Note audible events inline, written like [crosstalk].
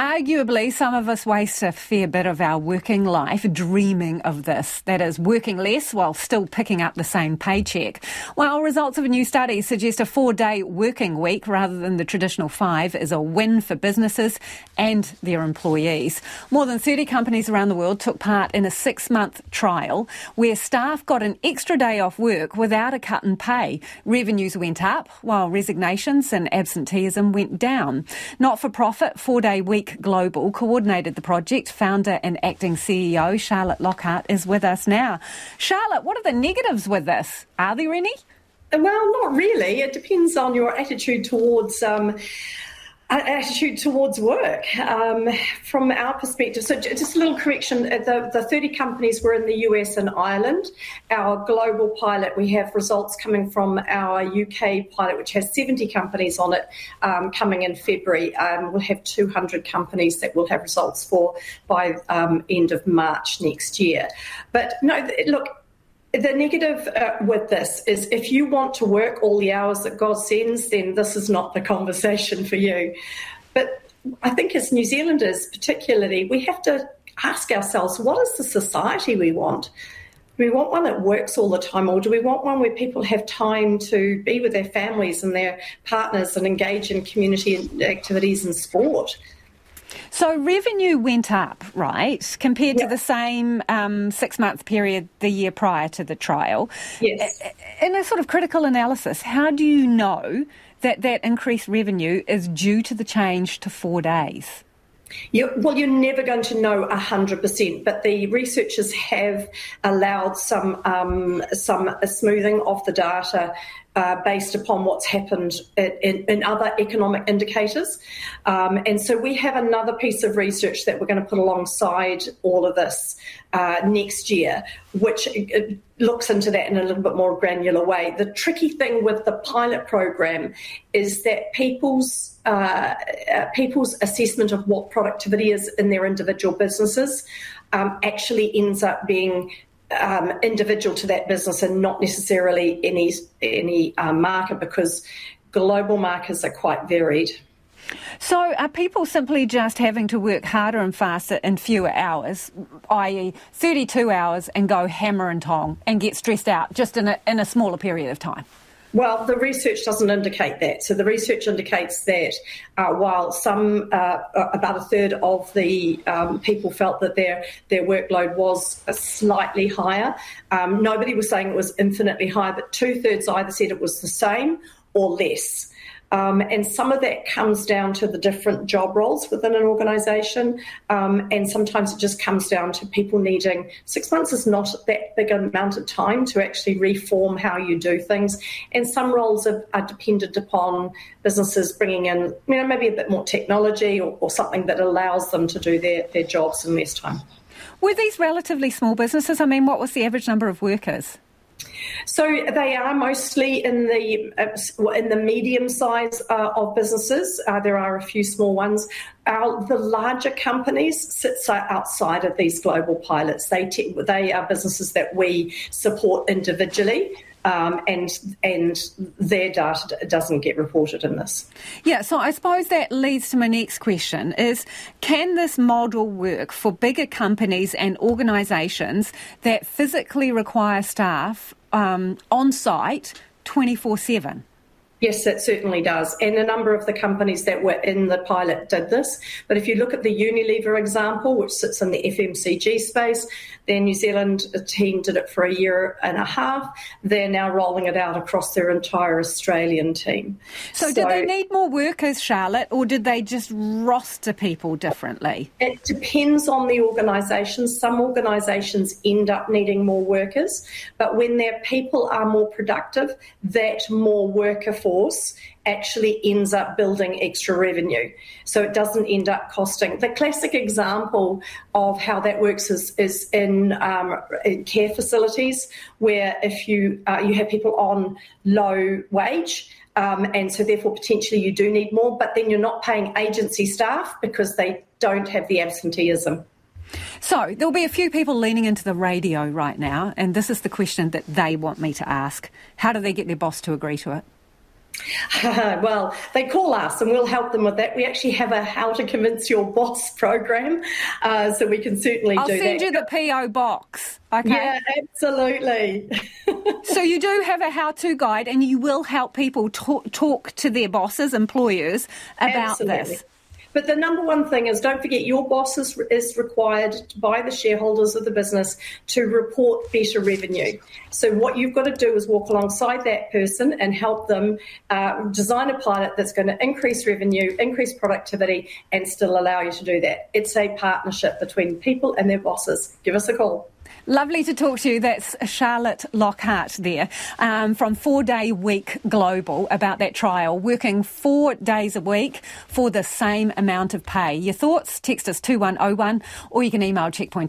Arguably, some of us waste a fair bit of our working life dreaming of this. That is, working less while still picking up the same paycheck. While results of a new study suggest a four day working week rather than the traditional five is a win for businesses and their employees. More than 30 companies around the world took part in a six month trial where staff got an extra day off work without a cut in pay. Revenues went up while resignations and absenteeism went down. Not for profit, four day week global coordinated the project. Founder and acting CEO Charlotte Lockhart is with us now. Charlotte, what are the negatives with this? Are there any? Well, not really. It depends on your attitude towards. Um, attitude towards work um, from our perspective. So, just a little correction the, the 30 companies were in the US and Ireland. Our global pilot, we have results coming from our UK pilot, which has 70 companies on it, um, coming in February. Um, we'll have 200 companies that we'll have results for by um, end of March next year. But no, look, the negative uh, with this is if you want to work all the hours that God sends, then this is not the [laughs] conversation for you. But I think as New Zealanders, particularly, we have to ask ourselves what is the society we want? Do we want one that works all the time, or do we want one where people have time to be with their families and their partners and engage in community activities and sport? So revenue went up, right, compared to the same um, six month period the year prior to the trial. Yes. In a sort of critical analysis, how do you know that that increased revenue is due to the change to four days? You, well, you're never going to know 100%, but the researchers have allowed some um, some smoothing of the data uh, based upon what's happened in, in other economic indicators. Um, and so we have another piece of research that we're going to put alongside all of this uh, next year, which uh, looks into that in a little bit more granular way. The tricky thing with the pilot program is that people's uh, uh people's assessment of what productivity is in their individual businesses um, actually ends up being um, individual to that business and not necessarily any any um, market because global markets are quite varied. So, are people simply just having to work harder and faster in fewer hours, i.e., 32 hours, and go hammer and tong and get stressed out just in a, in a smaller period of time? Well, the research doesn't indicate that. So the research indicates that uh, while some, uh, about a third of the um, people felt that their their workload was slightly higher, um, nobody was saying it was infinitely high, but two thirds either said it was the same or less. Um, and some of that comes down to the different job roles within an organisation. Um, and sometimes it just comes down to people needing six months is not that big amount of time to actually reform how you do things. And some roles are, are dependent upon businesses bringing in, you know, maybe a bit more technology or, or something that allows them to do their, their jobs in less time. Were these relatively small businesses? I mean, what was the average number of workers? So they are mostly in the uh, in the medium size uh, of businesses. Uh, there are a few small ones. Our, the larger companies sit outside of these global pilots. They te- they are businesses that we support individually. Um, and and their data doesn't get reported in this. Yeah, so I suppose that leads to my next question: is can this model work for bigger companies and organisations that physically require staff um, on site twenty four seven? Yes, it certainly does. And a number of the companies that were in the pilot did this. But if you look at the Unilever example, which sits in the FMCG space, their New Zealand team did it for a year and a half. They're now rolling it out across their entire Australian team. So, so did they need more workers, Charlotte, or did they just roster people differently? It depends on the organisation. Some organisations end up needing more workers, but when their people are more productive, that more worker force force actually ends up building extra revenue. So it doesn't end up costing. The classic example of how that works is, is in, um, in care facilities, where if you uh, you have people on low wage. Um, and so, therefore, potentially you do need more, but then you're not paying agency staff because they don't have the absenteeism. So, there'll be a few people leaning into the radio right now, and this is the question that they want me to ask How do they get their boss to agree to it? [laughs] well, they call us and we'll help them with that. We actually have a How to Convince Your Boss [laughs] program, uh, so we can certainly I'll do that. I'll send you the PO box. Okay. Yeah, absolutely. [laughs] so you do have a how-to guide, and you will help people talk, talk to their bosses, employers about absolutely. this. But the number one thing is don't forget your boss is, is, required by the shareholders of the business to report better revenue. So, what you've got to do is walk alongside that person and help them uh, design a pilot that's going to increase revenue, increase productivity, and still allow you to do that. It's a partnership between people and their bosses. Give us a call. Lovely to talk to you. That's Charlotte Lockhart there um, from Four Day Week Global about that trial, working four days a week for the same amount of pay. Your thoughts? Text us 2101 or you can email checkpoint